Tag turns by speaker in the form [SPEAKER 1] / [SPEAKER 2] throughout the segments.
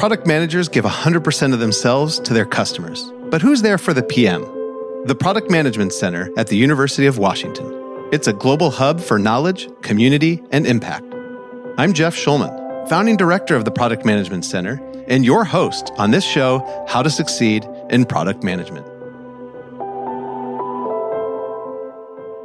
[SPEAKER 1] Product managers give 100% of themselves to their customers. But who's there for the PM? The Product Management Center at the University of Washington. It's a global hub for knowledge, community, and impact. I'm Jeff Shulman, founding director of the Product Management Center, and your host on this show, How to Succeed in Product Management.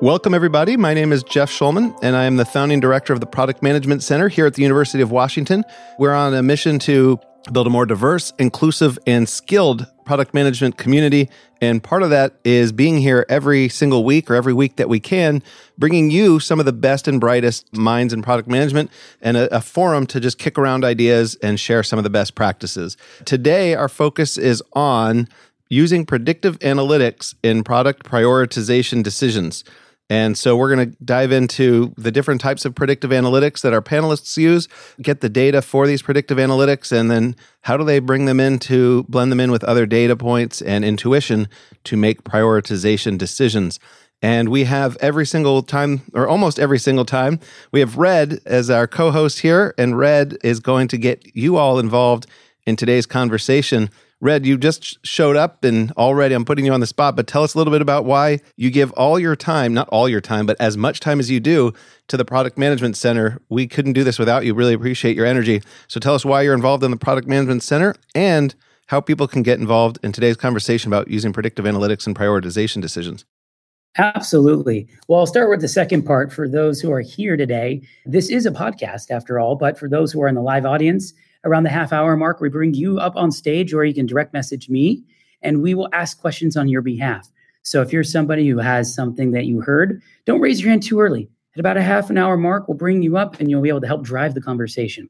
[SPEAKER 1] Welcome, everybody. My name is Jeff Shulman, and I am the founding director of the Product Management Center here at the University of Washington. We're on a mission to build a more diverse, inclusive, and skilled product management community. And part of that is being here every single week or every week that we can, bringing you some of the best and brightest minds in product management and a, a, forum to just kick around ideas and share some of the best practices. Today, our focus is on using predictive analytics in product prioritization decisions. And so we're going to dive into the different types of predictive analytics that our panelists use, get the data for these predictive analytics, and then how do they bring them in to blend them in with other data points and intuition to make prioritization decisions. And we have every single time, or almost every single time, we have Red as our co host here, and Red is going to get you all involved in today's conversation Red, you just showed up and already I'm putting you on the spot, but tell us a little bit about why you give all your time, not all your time, but as much time as you do to the Product Management Center. We couldn't do this without you. Really appreciate your energy. So tell us why you're involved in the Product Management Center and how people can get involved in today's conversation about using predictive analytics and prioritization decisions.
[SPEAKER 2] Absolutely. Well, I'll start with the second part for those who are here today. This is a podcast after all, but for those who are in the live audience, around the half hour mark, we bring you up on stage or you can direct message me and we will ask questions on your behalf. So if you're somebody who has something that you heard, don't raise your hand too early. At about a half an hour mark, we'll bring you up and you'll be able to help drive the conversation.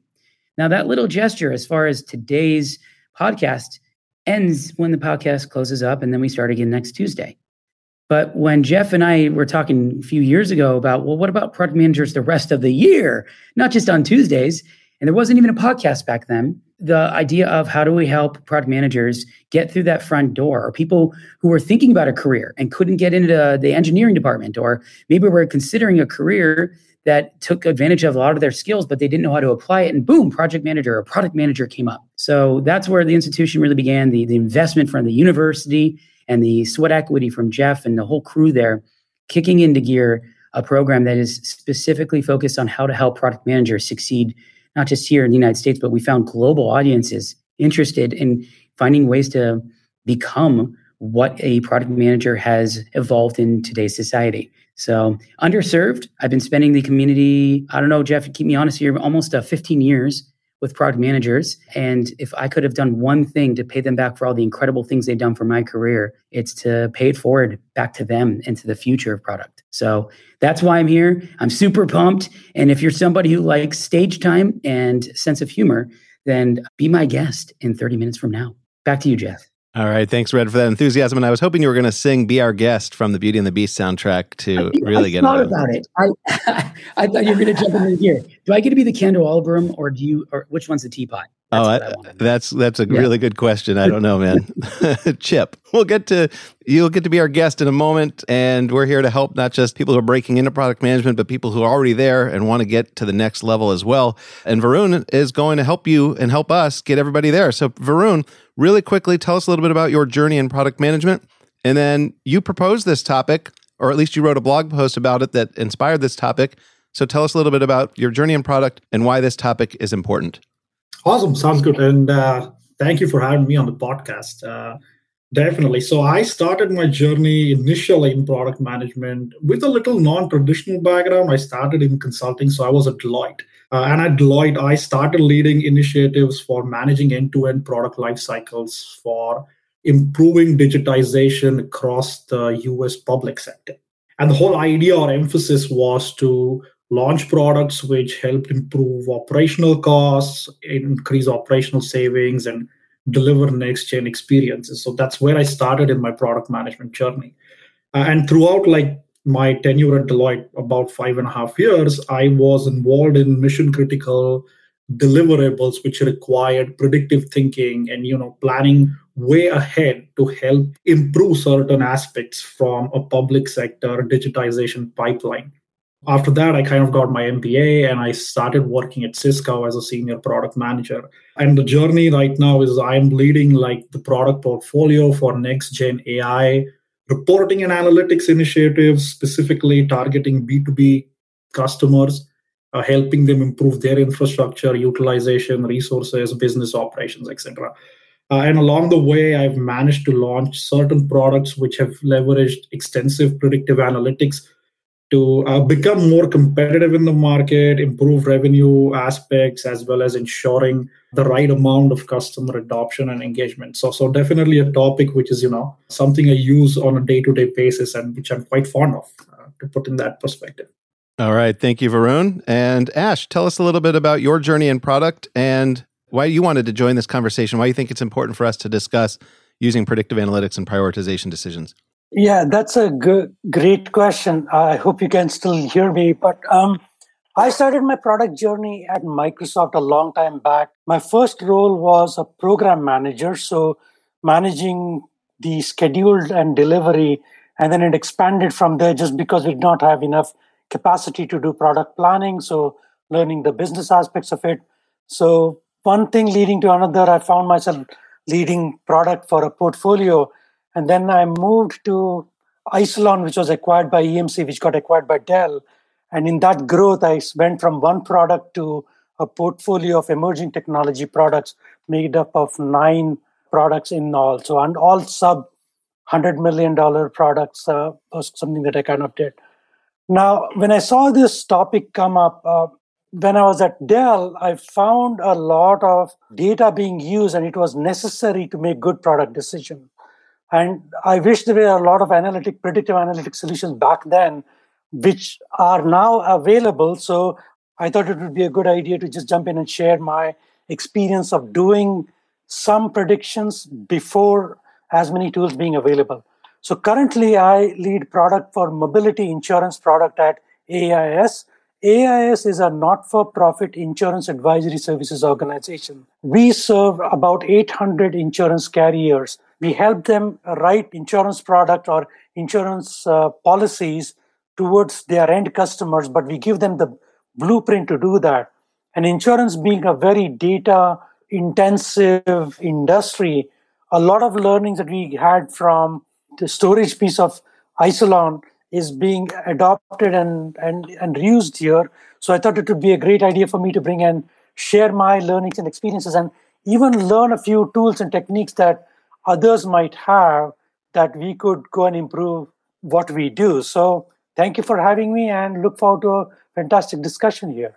[SPEAKER 2] Now, that little gesture, as far as today's podcast, ends when the podcast closes up and then we start again next Tuesday. But when Jeff and I were talking a few years ago about, well, what about product managers the rest of the year, not just on Tuesdays? And there wasn't even a podcast back then. The idea of how do we help product managers get through that front door, or people who were thinking about a career and couldn't get into the engineering department, or maybe were considering a career that took advantage of a lot of their skills, but they didn't know how to apply it. And boom, project manager or product manager came up. So that's where the institution really began the, the investment from the university and the sweat equity from Jeff and the whole crew there kicking into gear a program that is specifically focused on how to help product managers succeed not just here in the United States, but we found global audiences interested in finding ways to become what a product manager has evolved in today's society. So, underserved, I've been spending the community, I don't know, Jeff, keep me honest here, almost uh, 15 years with product managers. And if I could have done one thing to pay them back for all the incredible things they've done for my career, it's to pay it forward back to them and to the future of product. So that's why I'm here. I'm super pumped. And if you're somebody who likes stage time and sense of humor, then be my guest in 30 minutes from now. Back to you, Jeff.
[SPEAKER 1] All right, thanks, Red, for that enthusiasm. And I was hoping you were going to sing "Be Our Guest" from the Beauty and the Beast soundtrack to I, really
[SPEAKER 2] I
[SPEAKER 1] get.
[SPEAKER 2] Thought about it. I, I thought you were going to jump in here. Do I get to be the candelabrum, or do you? Or which one's the teapot?
[SPEAKER 1] That's oh, I, that's that's a yeah. really good question. I don't know, man. Chip, we'll get to you'll get to be our guest in a moment, and we're here to help not just people who are breaking into product management, but people who are already there and want to get to the next level as well. And Varun is going to help you and help us get everybody there. So, Varun, really quickly, tell us a little bit about your journey in product management, and then you proposed this topic, or at least you wrote a blog post about it that inspired this topic. So, tell us a little bit about your journey in product and why this topic is important.
[SPEAKER 3] Awesome. Sounds good. And uh, thank you for having me on the podcast. Uh, definitely. So I started my journey initially in product management with a little non-traditional background. I started in consulting, so I was at Deloitte. Uh, and at Deloitte, I started leading initiatives for managing end-to-end product life cycles for improving digitization across the US public sector. And the whole idea or emphasis was to launch products which helped improve operational costs, increase operational savings, and deliver next gen experiences. So that's where I started in my product management journey. Uh, and throughout like my tenure at Deloitte, about five and a half years, I was involved in mission critical deliverables which required predictive thinking and you know planning way ahead to help improve certain aspects from a public sector digitization pipeline After that, I kind of got my MBA and I started working at Cisco as a senior product manager. And the journey right now is I'm leading like the product portfolio for next gen AI reporting and analytics initiatives, specifically targeting B2B customers, uh, helping them improve their infrastructure, utilization, resources, business operations, etc. Uh, and along the way, I've managed to launch certain products which have leveraged extensive predictive analytics to uh, become more competitive in the market, improve revenue aspects, as well as ensuring the right amount of customer adoption and engagement. So, so definitely a topic which is you know something I use on a day-to-day basis and which I'm quite fond of. Uh, to put in that perspective.
[SPEAKER 1] All right, thank you, Varun and Ash. Tell us a little bit about your journey in product and why you wanted to join this conversation. Why you think it's important for us to discuss using predictive analytics and prioritization decisions.
[SPEAKER 4] Yeah, that's a good, great question. I hope you can still hear me. But um, I started my product journey at Microsoft a long time back. My first role was a program manager, so managing the scheduled and delivery, and then it expanded from there just because we did not have enough capacity to do product planning. So learning the business aspects of it. So one thing leading to another, I found myself leading product for a portfolio and then I moved to Isilon, which was acquired by EMC, which got acquired by Dell. And in that growth, I went from one product to a portfolio of emerging technology products made up of nine products in all. So, and all sub $100 million products uh, was something that I kind of did. Now, when I saw this topic come up, uh, when I was at Dell, I found a lot of data being used, and it was necessary to make good product decision. And I wish there were a lot of analytic, predictive analytic solutions back then, which are now available. So I thought it would be a good idea to just jump in and share my experience of doing some predictions before as many tools being available. So currently, I lead product for mobility insurance product at AIS. AIS is a not for profit insurance advisory services organization. We serve about 800 insurance carriers we help them write insurance product or insurance uh, policies towards their end customers but we give them the blueprint to do that. And insurance being a very data intensive industry a lot of learnings that we had from the storage piece of isilon is being adopted and, and, and reused here. So i thought it would be a great idea for me to bring and share my learnings and experiences and even learn a few tools and techniques that others might have that we could go and improve what we do. So thank you for having me and look forward to a fantastic discussion here.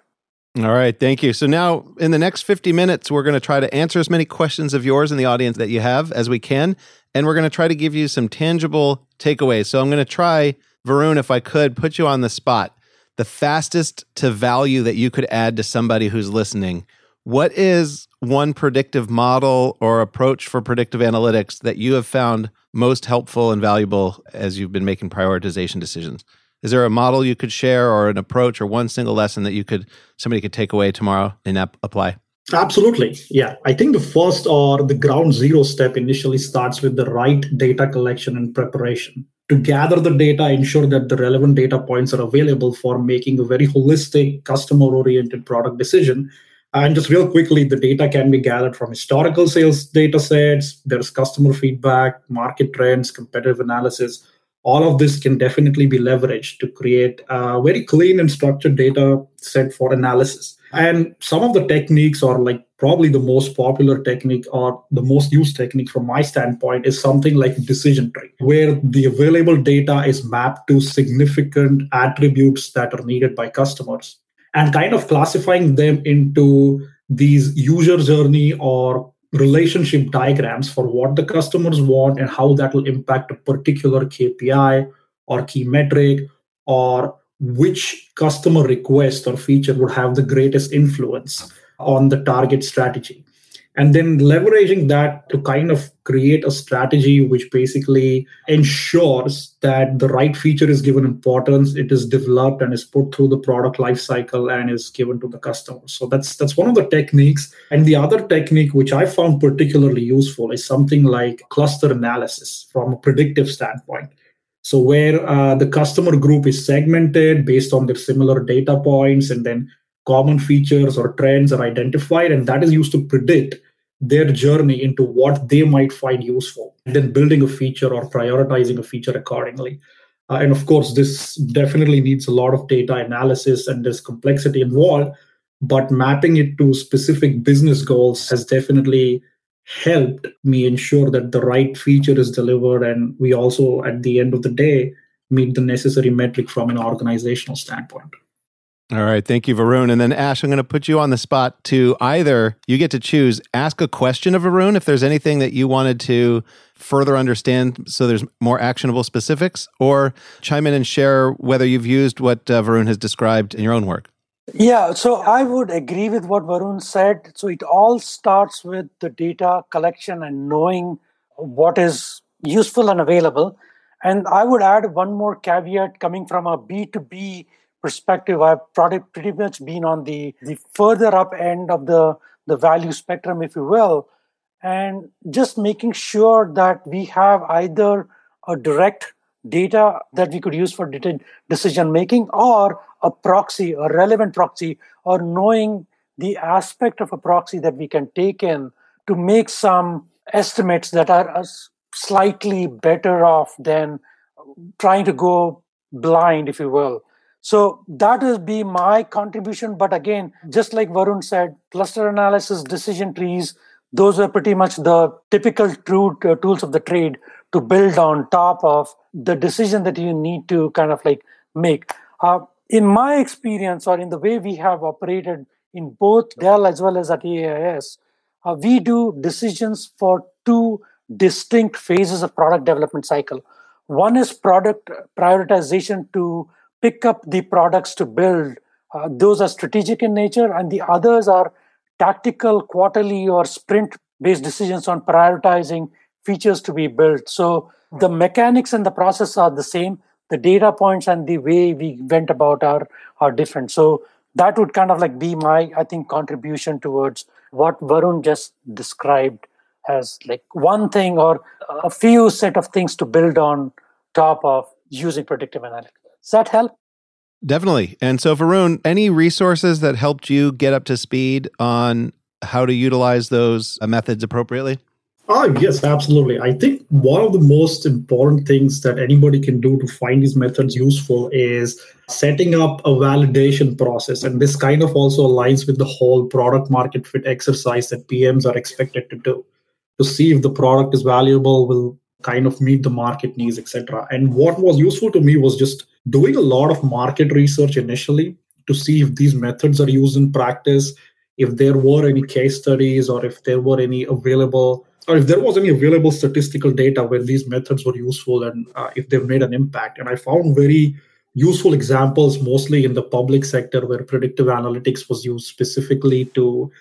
[SPEAKER 1] All right, thank you. So now in the next 50 minutes, we're going to try to answer as many questions of yours in the audience that you have as we can. And we're going to try to give you some tangible takeaways. So I'm going to try, Varun, if I could, put you on the spot. The fastest to value that you could add to somebody who's listening. What is one predictive model or approach for predictive analytics that you have found most helpful and valuable as you've been making prioritization decisions? Is there a model you could share or an approach or one single lesson that you could somebody could take away tomorrow and ap- apply?
[SPEAKER 3] Absolutely. Yeah. I think the first or the ground zero step initially starts with the right data collection and preparation. To gather the data, ensure that the relevant data points are available for making a very holistic, customer oriented product decision and just real quickly, the data can be gathered from historical sales data sets, there's customer feedback, market trends, competitive analysis. All of this can definitely be leveraged to create a very clean and structured data set for analysis. And some of the techniques are like probably the most popular technique or the most used technique from my standpoint is something like decision tree, where the available data is mapped to significant attributes that are needed by customers and kind of classifying them into these user journey or relationship diagrams for what the customers want and how that will impact a particular KPI or key metric or which customer request or feature would have the greatest influence on the target strategy and then leveraging that to kind of create a strategy which basically ensures that the right feature is given importance it is developed and is put through the product lifecycle and is given to the customer. So that's that's one of the techniques. And the other technique which i found particularly useful is something like cluster analysis from a predictive standpoint. So, where uh, the customer group is segmented based on their similar data points, and then common features or trends are identified, and that is used to predict their journey into what they might find useful, and then building a feature or prioritizing a feature accordingly. Uh, and of course, this definitely needs a lot of data analysis and there's complexity involved, but mapping it to specific business goals has definitely helped me ensure that the right feature is delivered. And we also, at the end of the day, meet the necessary metric from an organizational standpoint.
[SPEAKER 1] All right. Thank you, Varun. And then, Ash, I'm going to put you on the spot to either you get to choose ask a question of Varun if there's anything that you wanted to further understand so there's more actionable specifics, or chime in and share whether you've used what uh, Varun has described in your own work.
[SPEAKER 4] Yeah, so I would agree with what Varun said. So it all starts with the data collection and knowing what is useful and available. And I would add one more caveat coming from a B2B perspective, I've pretty much been on the, the further up end of the, the value spectrum, if you will, and just making sure that we have either a direct data that we could use for decision making or a proxy, a relevant proxy, or knowing the aspect of a proxy that we can take in to make some estimates that are slightly better off than trying to go blind, if you will. So that will be my contribution. But again, just like Varun said, cluster analysis, decision trees, those are pretty much the typical true uh, tools of the trade to build on top of the decision that you need to kind of like make. Uh, in my experience, or in the way we have operated in both Dell as well as at AIS, uh, we do decisions for two distinct phases of product development cycle. One is product prioritization to pick up the products to build. Uh, those are strategic in nature, and the others are tactical, quarterly, or sprint based decisions on prioritizing features to be built. So the mechanics and the process are the same. The data points and the way we went about are are different. So that would kind of like be my, I think, contribution towards what Varun just described as like one thing or a few set of things to build on top of using predictive analytics. Does that help?
[SPEAKER 1] Definitely. And so, Varun, any resources that helped you get up to speed on how to utilize those uh, methods appropriately?
[SPEAKER 3] Oh, yes, absolutely. I think one of the most important things that anybody can do to find these methods useful is setting up a validation process. And this kind of also aligns with the whole product market fit exercise that PMs are expected to do to see if the product is valuable, will kind of meet the market needs, etc. And what was useful to me was just doing a lot of market research initially to see if these methods are used in practice, if there were any case studies, or if there were any available, or if there was any available statistical data where these methods were useful and uh, if they've made an impact. And I found very useful examples mostly in the public sector where predictive analytics was used specifically to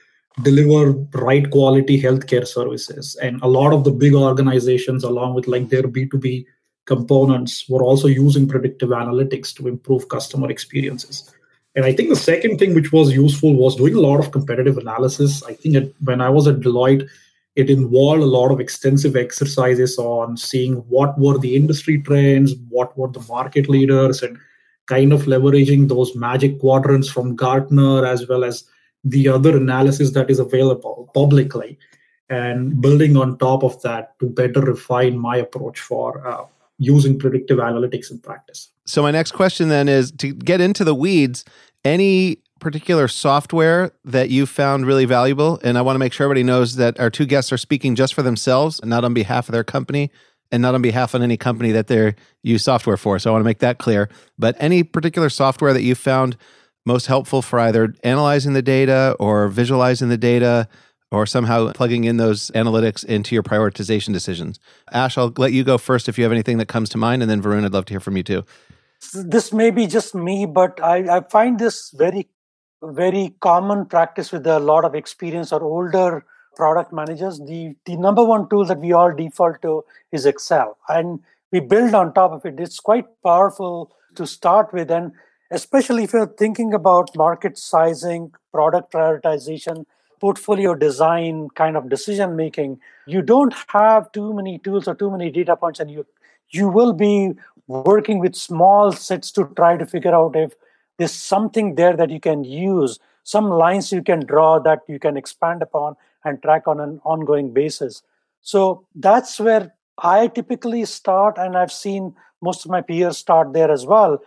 [SPEAKER 3] deliver right quality healthcare services and a lot of the big organizations along with like their b2b components were also using predictive analytics to improve customer experiences. And i think the second thing which was useful was doing a lot of competitive analysis. I think it, when i was at deloitte it involved a lot of extensive exercises on seeing what were the industry trends what were the market leaders and kind of leveraging those magic quadrants from gartner as well as the other analysis that is available publicly and building on top of that to better refine my approach for uh, using predictive analytics in practice.
[SPEAKER 1] So, my next question then is to get into the weeds, any particular software that you found really valuable? And I want to make sure everybody knows that our two guests are speaking just for themselves, not on behalf of their company and not on behalf of any company that they use software for. So I want to make that clear. But any particular software that you found most helpful for either analyzing the data or visualizing the data or somehow plugging in those analytics into your prioritization decisions. Ash, I'll let you go first if you have anything that comes to mind, and then Varun, I'd love to hear from you too.
[SPEAKER 4] This may be just me, but I, I find this very, very common practice with a lot of experience or older product managers. The, the number one tool that we all default to is Excel, and we build on top of it. It's quite powerful to start with, and especially if you're thinking about market sizing, product prioritization, portfolio design kind of decision making, you don't have too many tools or too many data points, and you you will be working with small sets to try to figure out if there's something there that you can use, some lines you can draw that you can expand upon and track on an ongoing basis. So that's where I typically start, and I've seen most of my peers start there as well.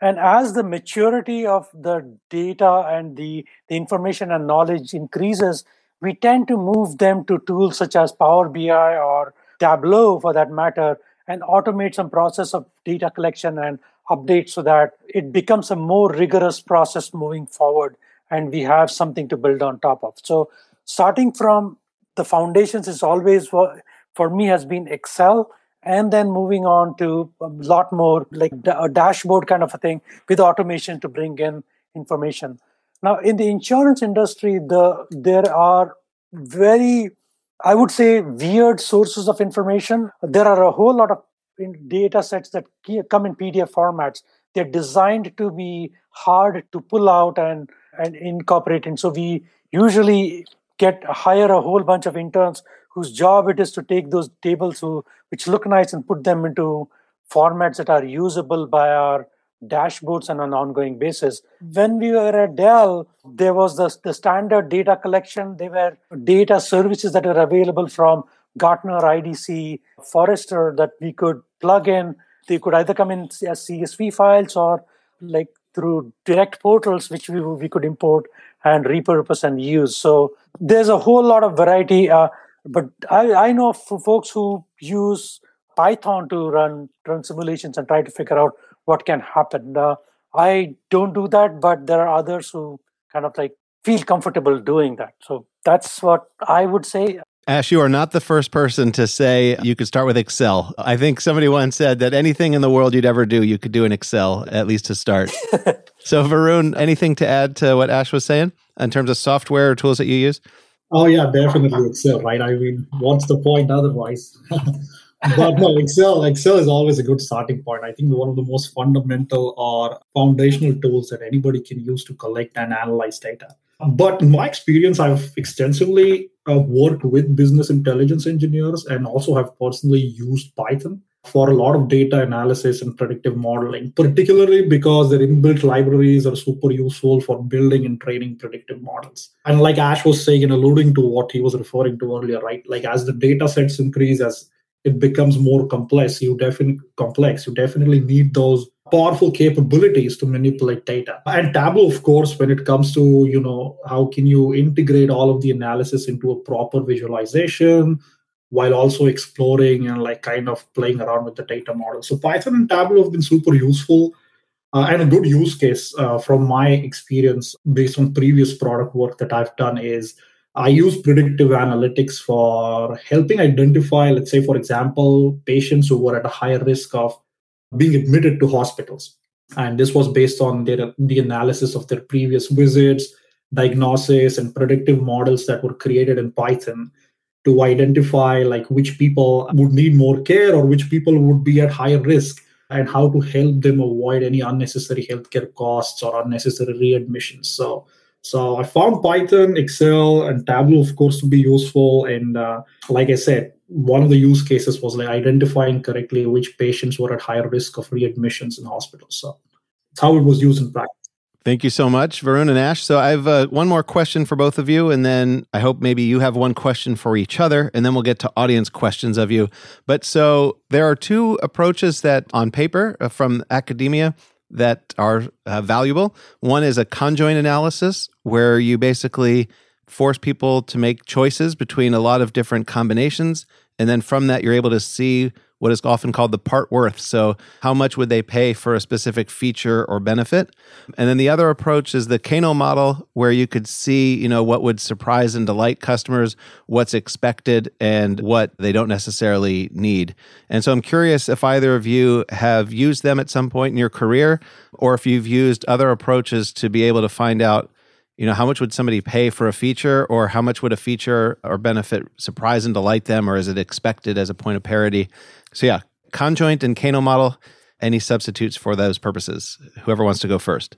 [SPEAKER 4] And as the maturity of the data and the, the information and knowledge increases, we tend to move them to tools such as Power BI or Tableau for that matter, and automate some process of data collection and update so that it becomes a more rigorous process moving forward and we have something to build on top of. So starting from the foundations is always for me has been Excel and then moving on to a lot more like a dashboard kind of a thing with automation to bring in information. Now, in the insurance industry, the there are very, I would say, weird sources of information. There are a whole lot of data sets that come in PDF formats. They're designed to be hard to pull out and and incorporate. And so we usually get hire a whole bunch of interns whose job it is to take those tables who, which look nice and put them into formats that are usable by our dashboards on an ongoing basis. When we were at Dell, there was the, the standard data collection. There were data services that were available from Gartner, IDC, Forrester that we could plug in. They could either come in as CSV files or like through direct portals, which we, we could import and repurpose and use. So there's a whole lot of variety. Uh, but I, I know folks who use Python to run run simulations and try to figure out what can happen. Uh, I don't do that, but there are others who kind of like feel comfortable doing that. So that's what I would say.
[SPEAKER 1] Ash, you are not the first person to say you could start with Excel. I think somebody once said that anything in the world you'd ever do, you could do in Excel, at least to start. so, Varun, anything to add to what Ash was saying in terms of software or tools that you use?
[SPEAKER 3] Oh, yeah, definitely Excel, right? I mean, what's the point otherwise? but no, Excel, Excel is always a good starting point. I think one of the most fundamental or foundational tools that anybody can use to collect and analyze data. But in my experience, I've extensively uh, worked with business intelligence engineers and also have personally used Python for a lot of data analysis and predictive modeling, particularly because their inbuilt libraries are super useful for building and training predictive models. And like Ash was saying and alluding to what he was referring to earlier, right? Like as the data sets increase, as it becomes more complex, you definitely complex, you definitely need those powerful capabilities to manipulate data and tableau of course when it comes to you know how can you integrate all of the analysis into a proper visualization while also exploring and like kind of playing around with the data model so python and tableau have been super useful uh, and a good use case uh, from my experience based on previous product work that i've done is i use predictive analytics for helping identify let's say for example patients who were at a higher risk of being admitted to hospitals. And this was based on their, the analysis of their previous visits, diagnosis, and predictive models that were created in Python to identify like which people would need more care or which people would be at higher risk and how to help them avoid any unnecessary healthcare costs or unnecessary readmissions. So so I found Python, Excel, and Tableau, of course, to be useful. And uh, like I said, one of the use cases was like identifying correctly which patients were at higher risk of readmissions in hospitals. So it's how it was used in practice.
[SPEAKER 1] Thank you so much, Varun and Ash. So I have uh, one more question for both of you, and then I hope maybe you have one question for each other, and then we'll get to audience questions of you. But so there are two approaches that on paper uh, from academia that are uh, valuable. One is a conjoint analysis, where you basically force people to make choices between a lot of different combinations. And then from that, you're able to see what is often called the part worth. So, how much would they pay for a specific feature or benefit? And then the other approach is the Kano model, where you could see, you know, what would surprise and delight customers, what's expected, and what they don't necessarily need. And so, I'm curious if either of you have used them at some point in your career, or if you've used other approaches to be able to find out you know how much would somebody pay for a feature or how much would a feature or benefit surprise and delight them or is it expected as a point of parity? So yeah conjoint and kano model any substitutes for those purposes. Whoever wants to go first.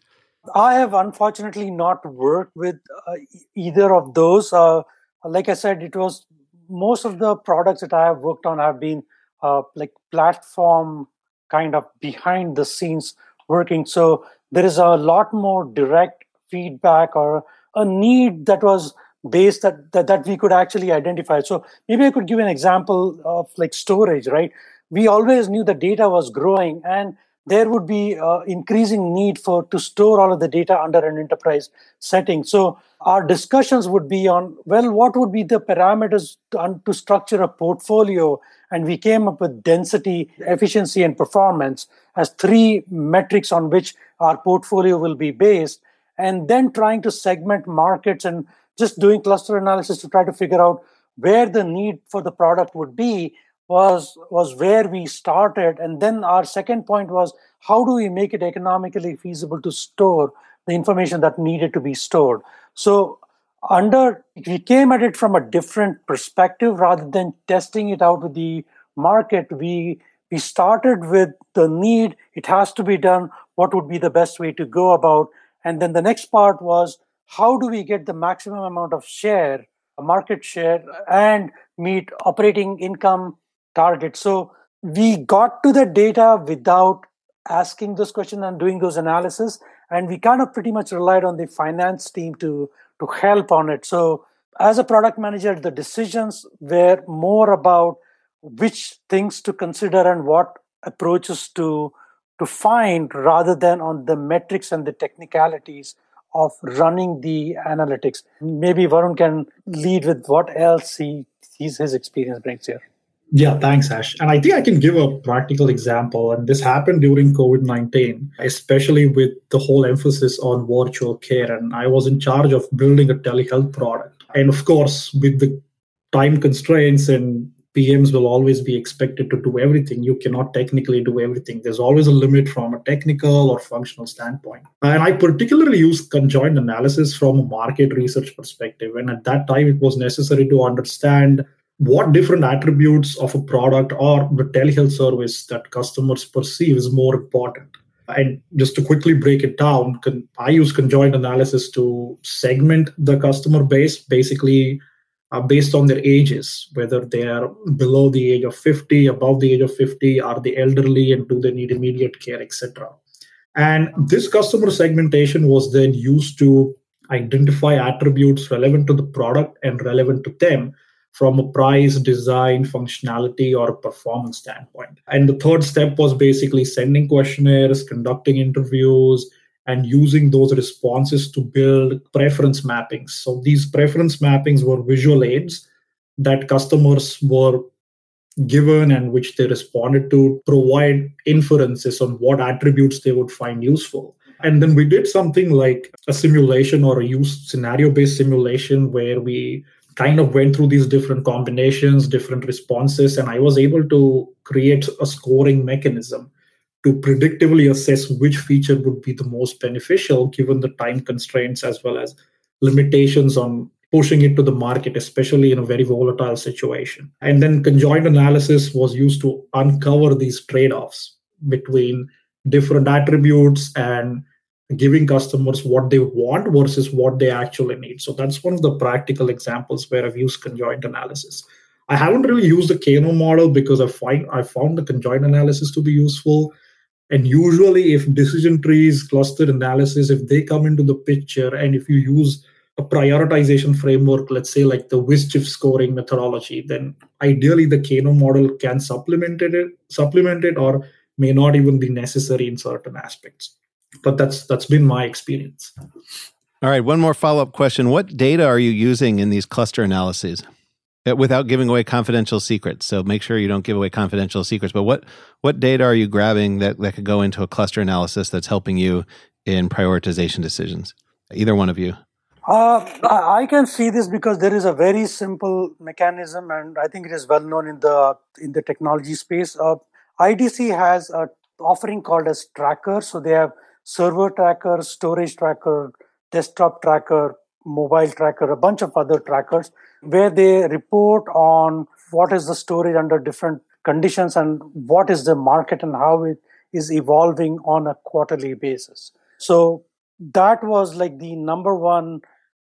[SPEAKER 4] I have unfortunately not worked with uh, either of those. Uh, like i said it was most of the products that i have worked on have been uh, like platform kind of behind the scenes working. So there is a lot more direct feedback or a need that was based that, that that we could actually identify. So maybe I could give an example of like storage, right? We always knew the data was growing and there would be uh, increasing need for to store all of the data under an enterprise setting so our discussions would be on well what would be the parameters to, to structure a portfolio and we came up with density efficiency and performance as three metrics on which our portfolio will be based and then trying to segment markets and just doing cluster analysis to try to figure out where the need for the product would be was was where we started. And then our second point was how do we make it economically feasible to store the information that needed to be stored? So under we came at it from a different perspective. Rather than testing it out with the market we we started with the need it has to be done what would be the best way to go about and then the next part was how do we get the maximum amount of share a market share and meet operating income target. So we got to the data without asking those questions and doing those analysis, and we kind of pretty much relied on the finance team to to help on it. So as a product manager, the decisions were more about which things to consider and what approaches to to find rather than on the metrics and the technicalities of running the analytics. Maybe Varun can lead with what else he his, his experience brings here.
[SPEAKER 3] Yeah, thanks, Ash. And I think I can give a practical example. And this happened during COVID 19, especially with the whole emphasis on virtual care. And I was in charge of building a telehealth product. And of course, with the time constraints and PMs will always be expected to do everything. You cannot technically do everything. There's always a limit from a technical or functional standpoint. And I particularly use conjoint analysis from a market research perspective. And at that time, it was necessary to understand what different attributes of a product or the telehealth service that customers perceive is more important. And just to quickly break it down, I use conjoint analysis to segment the customer base, basically uh, based on their ages, whether they are below the age of 50, above the age of 50, are they elderly, and do they need immediate care, etc. And this customer segmentation was then used to identify attributes relevant to the product and relevant to them from a price, design, functionality, or performance standpoint. And the third step was basically sending questionnaires, conducting interviews, and using those responses to build preference mappings. So these preference mappings were visual aids that customers were given and which they responded to provide inferences on what attributes they would find useful. And then we did something like a simulation or a use scenario based simulation where we kind of went through these different combinations, different responses, and I was able to create a scoring mechanism to predictively assess which feature would be the most beneficial given the time constraints as well as limitations on pushing it to the market, especially in a very volatile situation. And then conjoint analysis was used to uncover these trade offs between different attributes and giving customers what they want versus what they actually need. So that's one of the practical examples where I've used conjoint analysis. I haven't really used the Kano model because I find I found the conjoint analysis to be useful. And usually, if decision trees, cluster analysis, if they come into the picture, and if you use a prioritization framework, let's say like the WSJF scoring methodology, then ideally the Kano model can supplement it, supplement it, or may not even be necessary in certain aspects but that's that's been my experience.
[SPEAKER 1] All right, one more follow up question: What data are you using in these cluster analyses? Uh, without giving away confidential secrets, so make sure you don't give away confidential secrets. But what what data are you grabbing that that could go into a cluster analysis that's helping you in prioritization decisions? Either one of you.
[SPEAKER 4] Uh, I can see this because there is a very simple mechanism, and I think it is well known in the in the technology space. Uh, IDC has a offering called as Tracker, so they have server tracker, storage tracker, desktop tracker, mobile tracker, a bunch of other trackers where they report on what is the storage under different conditions and what is the market and how it is evolving on a quarterly basis. So that was like the number one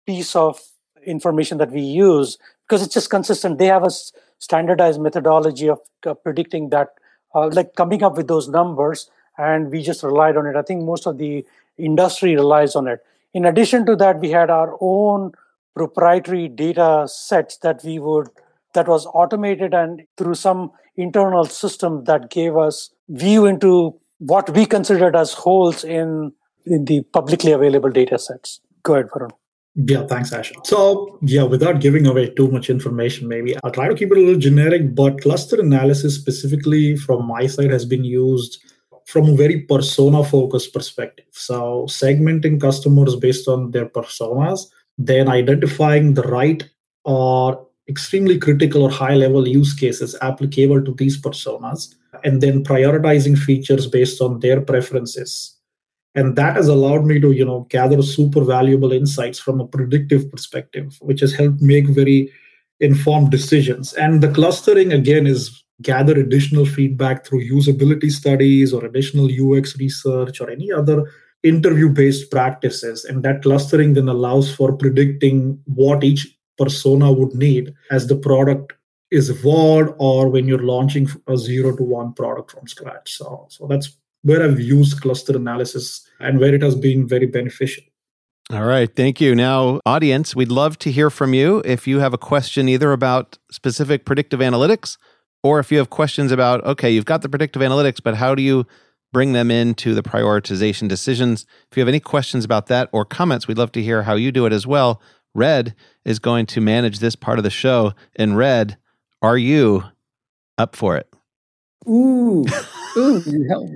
[SPEAKER 4] piece of information that we use because it's just consistent. They have a standardized methodology of uh, predicting that, uh, like coming up with those numbers, and we just relied on it. I think most of the industry relies on it. In addition to that, we had our own proprietary data sets that we would that was automated and through some internal system that gave us view into what we considered as holes in, in the publicly available data sets. Go ahead, Varun.
[SPEAKER 3] Yeah, thanks, Ash. So, yeah, without giving away too much information, maybe I'll try to keep it a little generic, but cluster analysis specifically from my side has been used from a very persona focused perspective. So, segmenting customers based on their personas, then identifying the right or extremely critical or high level use cases applicable to these personas, and then prioritizing features based on their preferences. And that has allowed me to you know gather super valuable insights from a predictive perspective which has helped make very informed decisions. And the clustering again is gather additional feedback through usability studies or additional ux research or any other interview based practices and that clustering then allows for predicting what each persona would need as the product is evolved or when you're launching a zero to one product from scratch so so that's where I've used cluster analysis and where it has been very beneficial.
[SPEAKER 1] All right. Thank you. Now, audience, we'd love to hear from you if you have a question either about specific predictive analytics or if you have questions about, okay, you've got the predictive analytics, but how do you bring them into the prioritization decisions? If you have any questions about that or comments, we'd love to hear how you do it as well. Red is going to manage this part of the show. And Red, are you up for it?
[SPEAKER 2] Ooh. Ooh,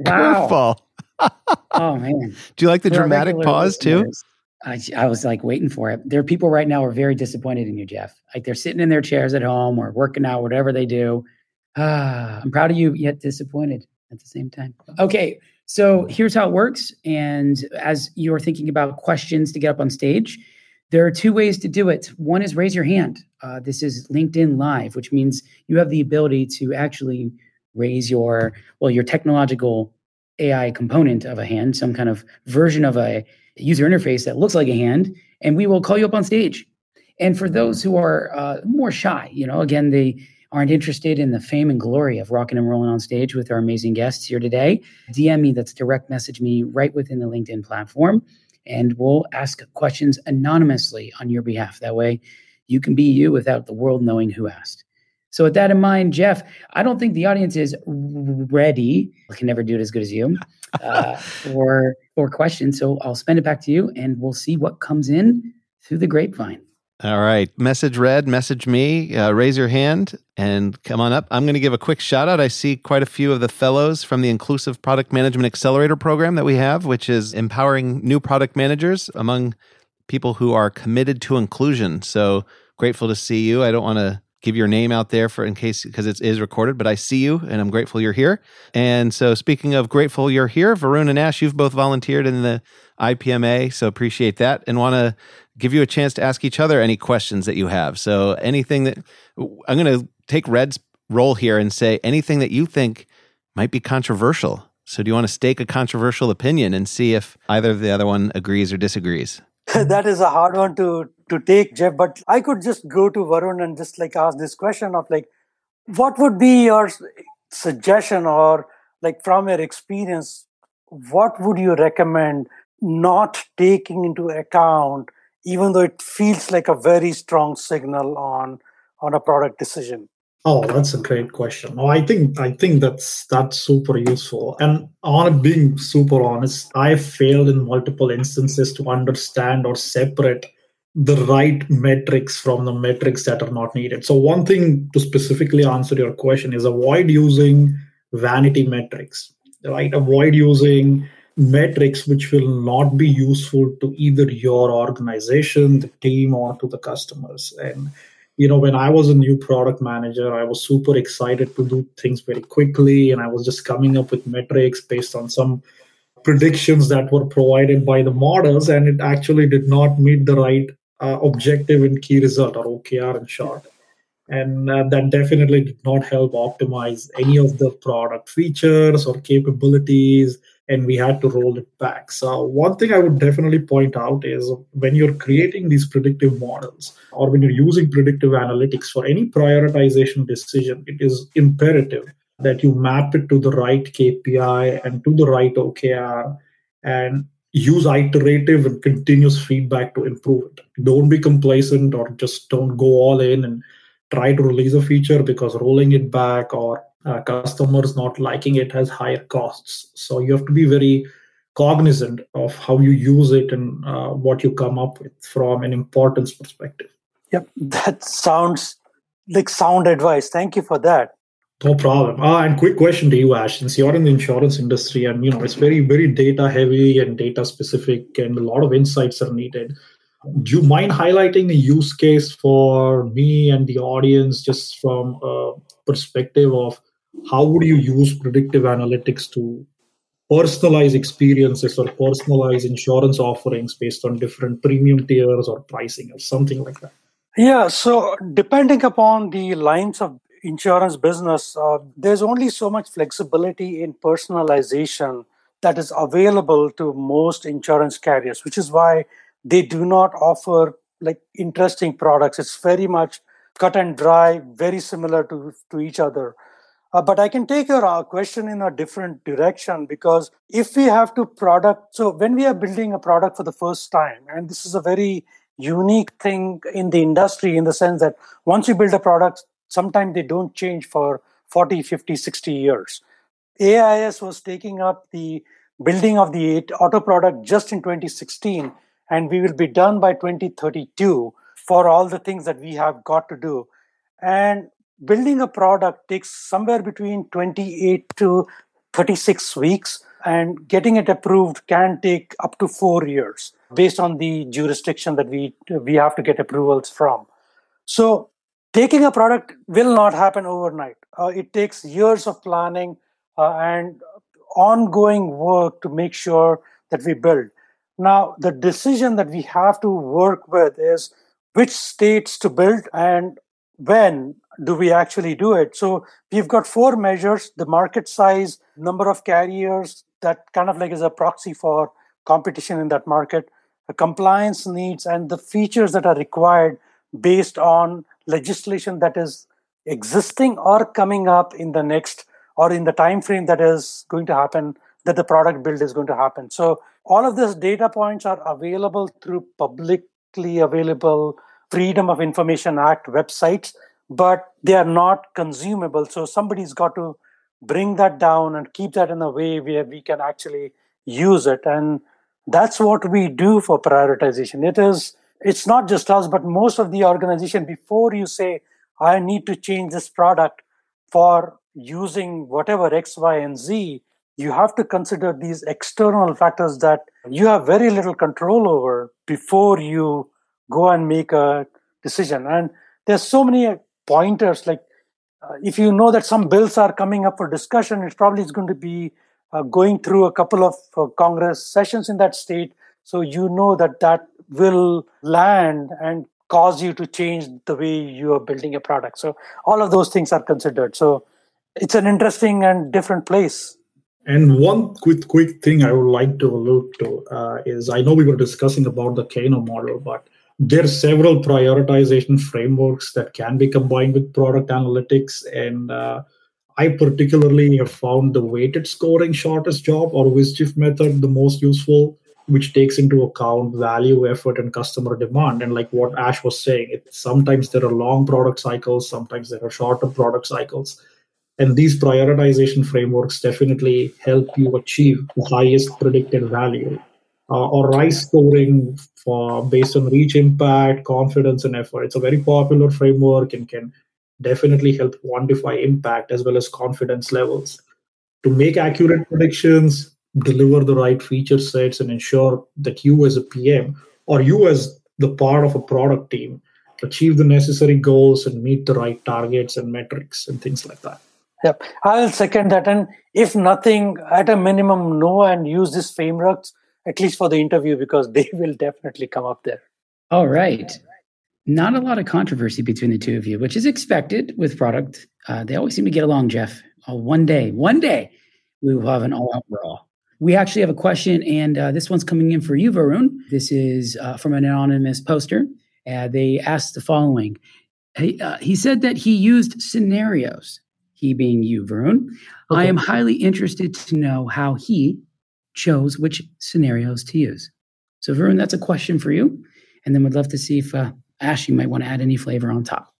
[SPEAKER 1] wow.
[SPEAKER 2] oh man.
[SPEAKER 1] Do you like the dramatic pause too?
[SPEAKER 2] I, I was like waiting for it. There are people right now who are very disappointed in you, Jeff. Like they're sitting in their chairs at home or working out, whatever they do. Ah, I'm proud of you, yet disappointed at the same time. Okay, so here's how it works. And as you're thinking about questions to get up on stage, there are two ways to do it. One is raise your hand. Uh, this is LinkedIn Live, which means you have the ability to actually raise your well your technological AI component of a hand, some kind of version of a user interface that looks like a hand, and we will call you up on stage. And for those who are uh, more shy, you know, again, they aren't interested in the fame and glory of rocking and rolling on stage with our amazing guests here today, DM me, that's direct message me right within the LinkedIn platform, and we'll ask questions anonymously on your behalf. That way, you can be you without the world knowing who asked. So, with that in mind, Jeff, I don't think the audience is ready. I can never do it as good as you uh, for for questions. So, I'll spend it back to you, and we'll see what comes in through the grapevine.
[SPEAKER 1] All right. Message red, message me, uh, raise your hand and come on up. I'm going to give a quick shout out. I see quite a few of the fellows from the Inclusive Product Management Accelerator program that we have, which is empowering new product managers among people who are committed to inclusion. So grateful to see you. I don't want to give your name out there for in case because it is recorded. But I see you, and I'm grateful you're here. And so, speaking of grateful you're here, Varun and Ash, you've both volunteered in the IPMA, so appreciate that, and want to give you a chance to ask each other any questions that you have. So anything that I'm going to take Red's role here and say anything that you think might be controversial. So do you want to stake a controversial opinion and see if either the other one agrees or disagrees?
[SPEAKER 4] that is a hard one to to take, Jeff. But I could just go to Varun and just like ask this question of like, what would be your suggestion or like from your experience, what would you recommend not taking into account, even though it feels like a very strong signal on on a product decision?
[SPEAKER 3] Oh, that's a great question. Oh, I think I think that's that's super useful. And on being super honest, I failed in multiple instances to understand or separate the right metrics from the metrics that are not needed. So one thing to specifically answer your question is avoid using vanity metrics. Right? Avoid using metrics which will not be useful to either your organization, the team, or to the customers. And you know when i was a new product manager i was super excited to do things very quickly and i was just coming up with metrics based on some predictions that were provided by the models and it actually did not meet the right uh, objective and key result or okr in short and uh, that definitely did not help optimize any of the product features or capabilities and we had to roll it back. So, one thing I would definitely point out is when you're creating these predictive models or when you're using predictive analytics for any prioritization decision, it is imperative that you map it to the right KPI and to the right OKR and use iterative and continuous feedback to improve it. Don't be complacent or just don't go all in and try to release a feature because rolling it back or uh, customers not liking it has higher costs. So you have to be very cognizant of how you use it and uh, what you come up with from an importance perspective.
[SPEAKER 4] Yep, that sounds like sound advice. Thank you for that.
[SPEAKER 3] No problem. Ah, and quick question to you, Ash. Since you're in the insurance industry, and you know it's very, very data heavy and data specific, and a lot of insights are needed. Do you mind highlighting a use case for me and the audience, just from a perspective of how would you use predictive analytics to personalize experiences or personalize insurance offerings based on different premium tiers or pricing or something like that?
[SPEAKER 4] Yeah, so depending upon the lines of insurance business, uh, there's only so much flexibility in personalization that is available to most insurance carriers, which is why they do not offer like interesting products. It's very much cut and dry, very similar to, to each other. Uh, but I can take your uh, question in a different direction because if we have to product, so when we are building a product for the first time, and this is a very unique thing in the industry in the sense that once you build a product, sometimes they don't change for 40, 50, 60 years. AAIS was taking up the building of the auto product just in 2016, and we will be done by 2032 for all the things that we have got to do. And building a product takes somewhere between 28 to 36 weeks and getting it approved can take up to 4 years based on the jurisdiction that we we have to get approvals from. So taking a product will not happen overnight. Uh, it takes years of planning uh, and ongoing work to make sure that we build. Now the decision that we have to work with is which states to build and when do we actually do it? So we've got four measures the market size, number of carriers, that kind of like is a proxy for competition in that market, compliance needs, and the features that are required based on legislation that is existing or coming up in the next or in the time frame that is going to happen that the product build is going to happen so all of these data points are available through publicly available freedom of information act websites but they are not consumable. So somebody's got to bring that down and keep that in a way where we can actually use it. And that's what we do for prioritization. It is it's not just us but most of the organization before you say i need to change this product for using whatever x y and z you have to consider these external factors that you have very little control over before you go and make a decision. And there's so many pointers. Like uh, if you know that some bills are coming up for discussion, it probably is going to be uh, going through a couple of uh, Congress sessions in that state. So you know that that will land and cause you to change the way you are building a product. So all of those things are considered. So it's an interesting and different place.
[SPEAKER 3] And one quick quick thing I would like to allude to uh, is I know we were discussing about the Kano model, but there are several prioritization frameworks that can be combined with product analytics and uh, i particularly have found the weighted scoring shortest job or WSJF method the most useful which takes into account value effort and customer demand. And like what ash was saying it, sometimes there are long product cycles sometimes there are shorter product cycles. And these prioritization frameworks definitely help you achieve the highest predicted value. Uh, or RICE scoring for based on reach impact, confidence, and effort. It's a very popular framework and can definitely help quantify impact as well as confidence levels. To make accurate predictions, deliver the right feature sets, and ensure that you as a PM or you as the part of a product team achieve the necessary goals and meet the right targets and metrics and things like that.
[SPEAKER 4] Yep, I'll second that. And if nothing, at a minimum, know and use these frameworks at least for the interview, because they will definitely come up there.
[SPEAKER 2] All right. Not a lot of controversy between the two of you, which is expected with product. Uh, they always seem to get along, Jeff. Oh, one day, one day, we will have an all-out brawl. We actually have a question, and uh, this one's coming in for you, Varun. This is uh, from an anonymous poster. Uh, they asked the following he, uh, he said that he used scenarios, he being you, Varun. Okay. I am highly interested to know how he chose which scenarios to use. So, Varun, that's a question for you. And then we'd love to see if uh, Ash, you might want to add any flavor on top.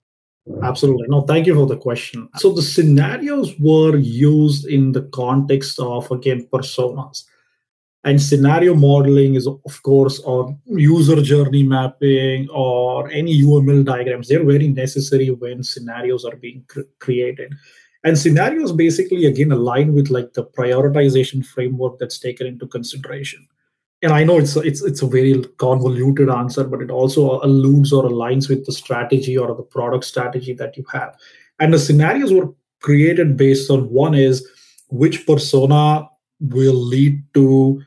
[SPEAKER 3] Absolutely. No, thank you for the question. So the scenarios were used in the context of, again, personas. And scenario modeling is, of course, or user journey mapping or any UML diagrams. They're very necessary when scenarios are being cr- created. And scenarios basically, again, align with like the prioritization framework that's taken into consideration. And I know it's it's it's a very convoluted answer, but it also alludes or aligns with the strategy or the product strategy that you have. And the scenarios were created based on one is which persona will lead to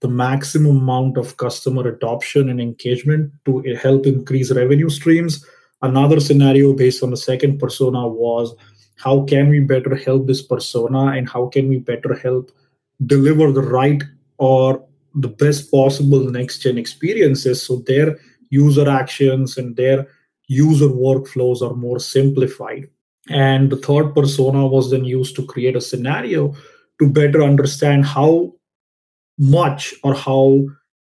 [SPEAKER 3] the maximum amount of customer adoption and engagement to help increase revenue streams. Another scenario based on the second persona was how can we better help this persona and how can we better help deliver the right or the best possible next gen experiences so their user actions and their user workflows are more simplified. And the third persona was then used to create a scenario to better understand how much or how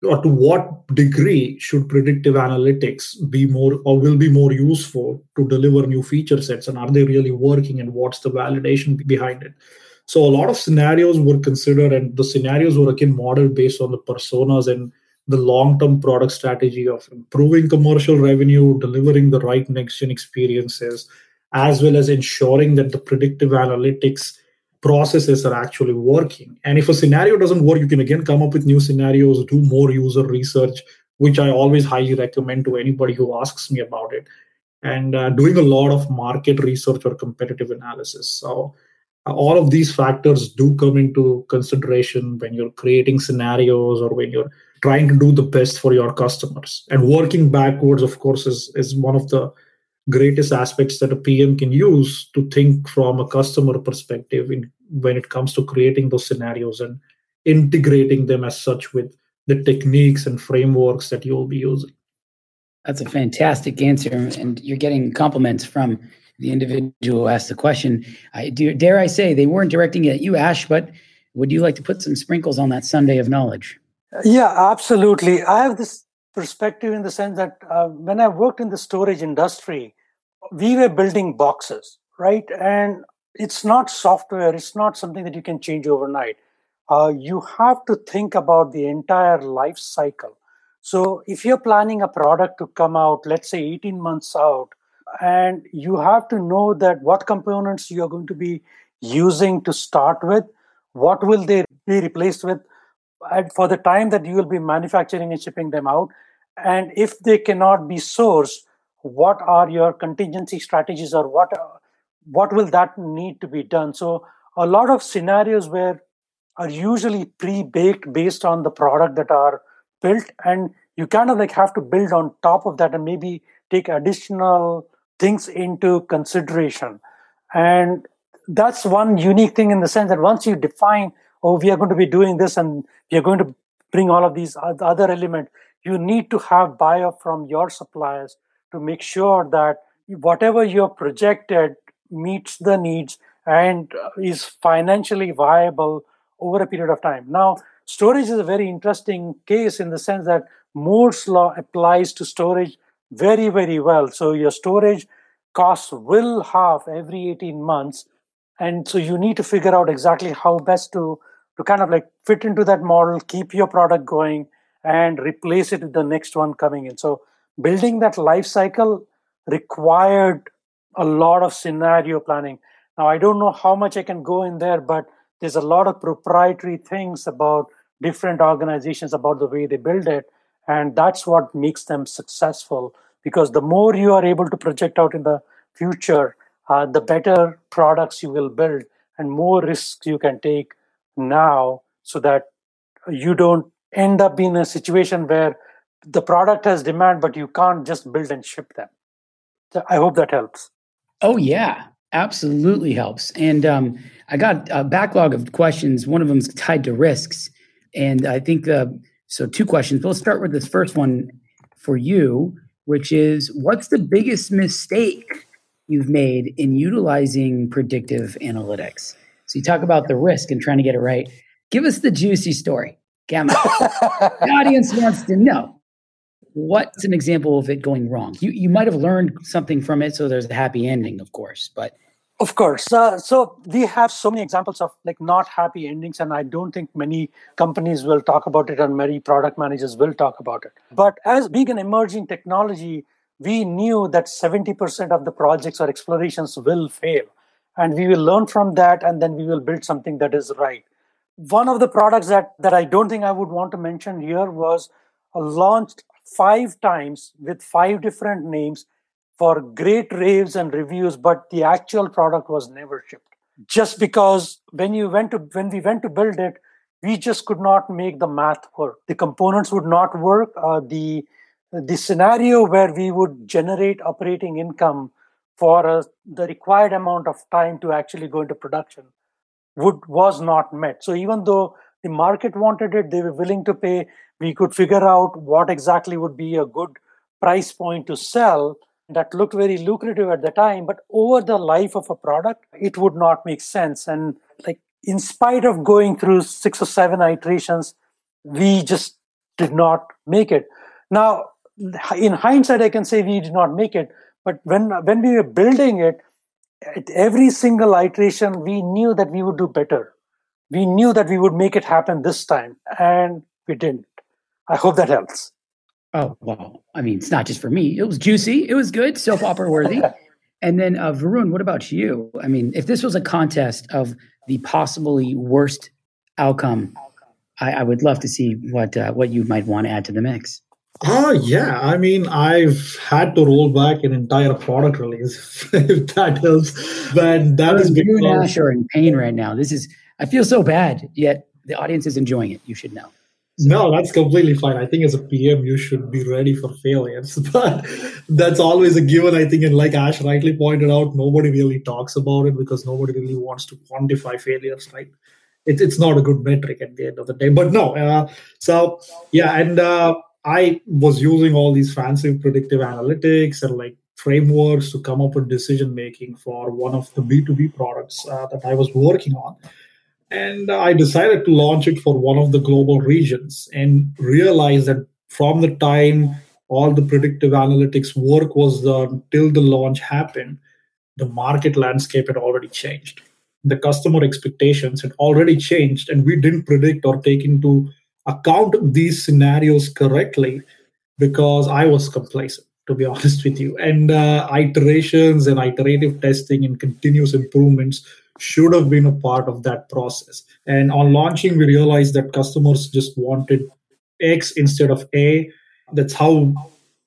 [SPEAKER 3] or to what degree should predictive analytics be more or will be more useful to deliver new feature sets and are they really working and what's the validation behind it? So a lot of scenarios were considered and the scenarios were again modeled based on the personas and the long-term product strategy of improving commercial revenue delivering the right next gen experiences as well as ensuring that the predictive analytics processes are actually working. And if a scenario doesn't work, you can again come up with new scenarios, do more user research, which I always highly recommend to anybody who asks me about it. And uh, doing a lot of market research or competitive analysis. So, uh, all of these factors do come into consideration when you're creating scenarios or when you're trying to do the best for your customers. And working backwards, of course, is, is one of the greatest aspects that a PM can use to think from a customer perspective in, when it comes to creating those scenarios and integrating them as such with the techniques and frameworks that you'll be using.
[SPEAKER 2] That's a fantastic answer, and you're getting compliments from the individual who asked the question. I do, dare I say they weren't directing it at you, Ash, but would you like to put some sprinkles on that sundae of knowledge?
[SPEAKER 4] Yeah, absolutely. I have this perspective in the sense that uh, when I worked in the storage industry, we were building boxes, right? And it's not software, it's not something that you can change overnight. Uh, you have to think about the entire life cycle. So if you're planning a product to come out, let's say 18 months out, and you have to know that what components you're going to be using to start with, what will they be replaced with, for the time that you will be manufacturing and shipping them out. And if they cannot be sourced, what are your contingency strategies or what what will that need to be done? So a lot of scenarios where are usually pre-baked based on the product that are built and you kind of like have to build on top of that and maybe take additional things into consideration and that's one unique thing in the sense that once you define oh, we are going to be doing this and we are going to bring all of these other elements. You need to have buy-up from your suppliers to make sure that whatever you're projected meets the needs and uh, is financially viable over a period of time. Now, storage is a very interesting case in the sense that Moore's law applies to storage very, very well. So your storage costs will halve every 18 months. And so you need to figure out exactly how best to to kind of like fit into that model, keep your product going, and replace it with the next one coming in. So building that life cycle required a lot of scenario planning. Now I don't know how much I can go in there, but there's a lot of proprietary things about different organizations about the way they build it. And that's what makes them successful because the more you are able to project out in the future, uh, the better products you will build and more risks you can take now so that you don't end up in a situation where the product has demand but you can't just build and ship them so i hope that helps
[SPEAKER 2] oh yeah absolutely helps and um, i got a backlog of questions one of them is tied to risks And I think uh, so. Two questions. Let's start with this first one for you, which is what's the biggest mistake you've made in utilizing predictive analytics? So you talk about the risk and trying to get it right. Give us the juicy story. Gamma. the audience wants to know what's an example of it going wrong? You you might have learned something from it, so there's a happy ending, of course. But
[SPEAKER 4] of course, uh, so we have so many examples of like not happy endings, and I don't think many companies will talk about it, and many product managers will talk about it. But as being an emerging technology, we knew that 70% of the projects or explorations will fail, and we will learn from that, and then we will build something that is right. One of the products that that I don't think I would want to mention here was launched five times with five different names for great raves and reviews, but the actual product was never shipped. Just because when you went to when we went to build it, we just could not make the math work. The components would not work. Uh, the the scenario where we would generate operating income for the required amount of time to actually go into production would was not met. So even though the market wanted it, they were willing to pay we could figure out what exactly would be a good price point to sell that looked very lucrative at the time but over the life of a product it would not make sense and like in spite of going through six or seven iterations we just did not make it now in hindsight i can say we did not make it but when when we were building it at every single iteration we knew that we would do better we knew that we would make it happen this time and we didn't I hope that helps.
[SPEAKER 2] Oh, well, I mean, it's not just for me. It was juicy. It was good, soap opera worthy. and then, uh, Varun, what about you? I mean, if this was a contest of the possibly worst outcome, I, I would love to see what uh, what you might want to add to the mix.
[SPEAKER 3] Oh, uh, yeah. I mean, I've had to roll back an entire product release, if that helps. But that is
[SPEAKER 2] because... You and Ash are in pain right now. This is, I feel so bad, yet the audience is enjoying it. You should know.
[SPEAKER 3] No, that's completely fine. I think as a PM, you should be ready for failures, but that's always a given. I think, and like Ash rightly pointed out, nobody really talks about it because nobody really wants to quantify failures, right? It, it's not a good metric at the end of the day. But no, uh, so yeah, and uh, I was using all these fancy predictive analytics and like frameworks to come up with decision making for one of the B2B products uh, that I was working on and I decided to launch it for one of the global regions and realized that from the time all the predictive analytics work was done till the launch happened, the market landscape had already changed. The customer expectations had already changed, and we didn't predict or take into account these scenarios correctly because I was complacent, to be honest with you. And uh, iterations and iterative testing and continuous improvements should have been a part of that process. And on launching, we realized that customers just wanted X instead of A. That's how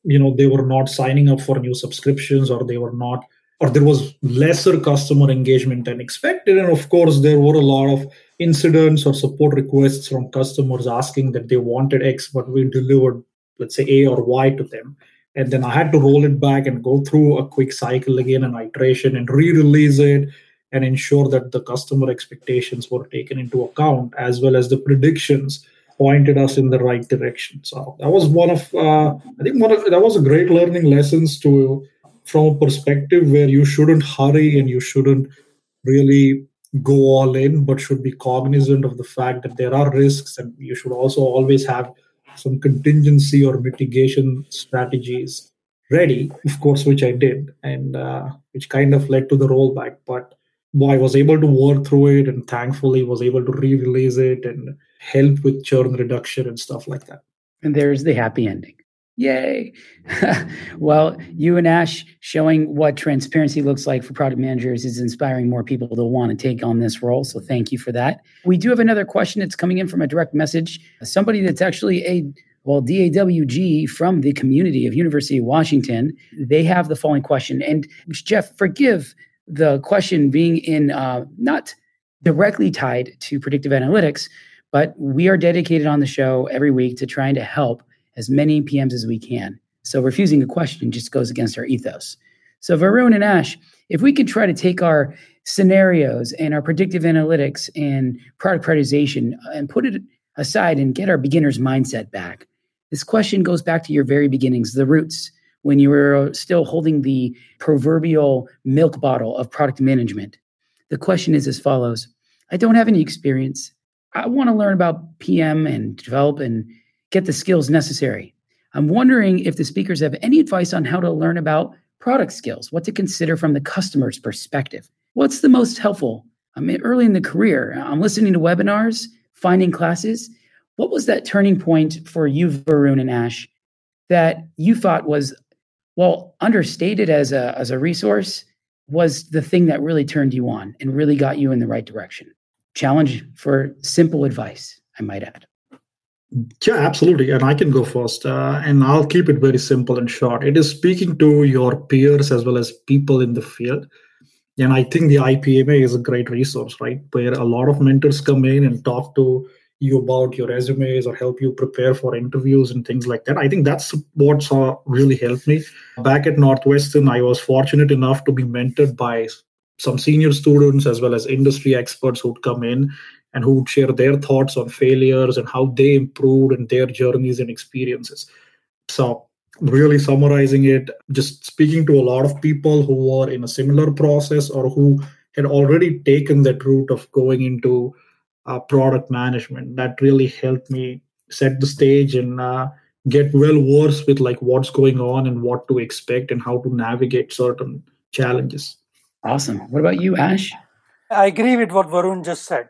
[SPEAKER 3] you know they were not signing up for new subscriptions or they were not or there was lesser customer engagement than expected and of course there were a lot of incidents or support requests from customers asking that they wanted x but we delivered let's say a or y to them. And then i had to roll it back and go through a quick cycle again an iteration and re-release it and ensure that the customer expectations were taken into account as well as the predictions pointed us in the right direction. So that was one of uh, i think one of that was a great learning lessons to from a perspective where you shouldn't hurry and you shouldn't really go all in but should be cognizant of the fact that there are risks and you should also always have some contingency or mitigation strategies ready of course which i did and uh, which kind of led to the rollback but I was able to work through it and thankfully was able to re-release it and help with churn reduction and stuff like that.
[SPEAKER 2] And there's the happy ending. Yay. well, you and Ash showing what transparency looks like for product managers is inspiring more people to want to take on this role. So thank you for that. We do have another question that's coming in from a direct message. Somebody that's actually a well, DAWG from the community of University of Washington, they have the following question. And Jeff, forgive the question being in uh, not directly tied to predictive analytics, but we are dedicated on the show every week to trying to help as many PMs as we can. So refusing a question just goes against our ethos. So Varun and Ash, if we could try to take our scenarios and our predictive analytics and product prioritization uh, and put it aside and get our beginner's mindset back. This question goes back to your very beginnings, the roots, when you were uh, still holding the proverbial milk bottle of product management. The question is as follows I don't have any experience. I want to learn about PM and develop and get the skills necessary. I'm wondering if the speakers have any advice on how to learn about product skills, what to consider from the customer's perspective. What's the most helpful? I'm early in the career. I'm listening to webinars, finding classes. What was that turning point for you, Varun and Ash, that you thought was, well, understated as a, as a resource was the thing that really turned you on and really got you in the right direction? Challenge for simple advice, I might add.
[SPEAKER 3] Yeah, absolutely. And I can go first. Uh, and I'll keep it very simple and short. It is speaking to your peers as well as people in the field. And I think the IPMA is a great resource, right? Where a lot of mentors come in and talk to you about your resumes or help you prepare for interviews and things like that. I think that's what's uh, really helped me. Back at Northwestern, I was fortunate enough to be mentored by some senior students as well as industry experts who'd come in and who would share their thoughts on failures and how they improved and their journeys and experiences. So, really summarizing it, just speaking to a lot of people who were in a similar process or who had already taken that route of going into uh, product management. That really helped me set the stage and uh, get well versed with like what's going on and what to expect and how to navigate certain challenges.
[SPEAKER 2] Awesome. What about you, Ash?
[SPEAKER 4] I agree with what Varun just said.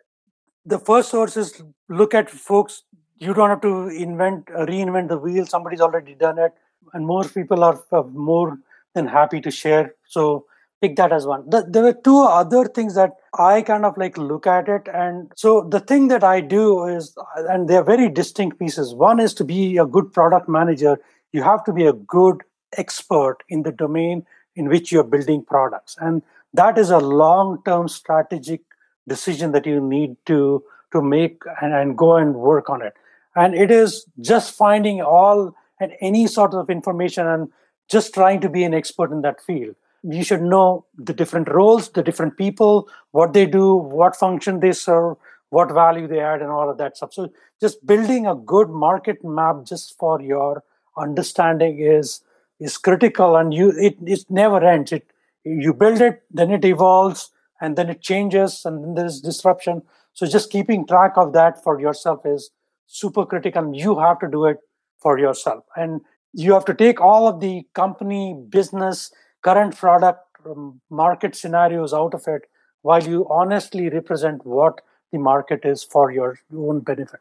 [SPEAKER 4] The first source is look at folks. You don't have to invent, uh, reinvent the wheel. Somebody's already done it, and most people are more than happy to share. So pick that as one. The, there were two other things that I kind of like look at it. And so the thing that I do is, and they're very distinct pieces. One is to be a good product manager, you have to be a good expert in the domain in which you're building products. And that is a long term strategic decision that you need to, to make and, and go and work on it. And it is just finding all and any sort of information and just trying to be an expert in that field you should know the different roles, the different people, what they do, what function they serve, what value they add, and all of that stuff. So just building a good market map just for your understanding is is critical, and you it it never ends. It you build it, then it evolves, and then it changes, and then there's disruption. So just keeping track of that for yourself is super critical. You have to do it for yourself, and you have to take all of the company business current product um, market scenarios out of it while you honestly represent what the market is for your own benefit.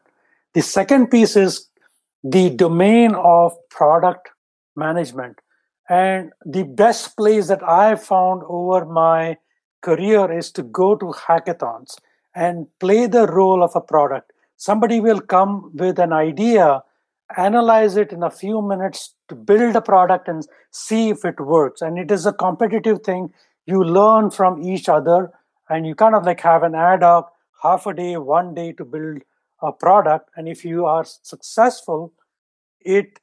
[SPEAKER 4] The second piece is the domain of product management. And the best place that I've found over my career is to go to hackathons and play the role of a product. Somebody will come with an idea analyze it in a few minutes to build a product and see if it works. And it is a competitive thing. You learn from each other and you kind of like have an ad hoc half a day, one day to build a product. And if you are successful, it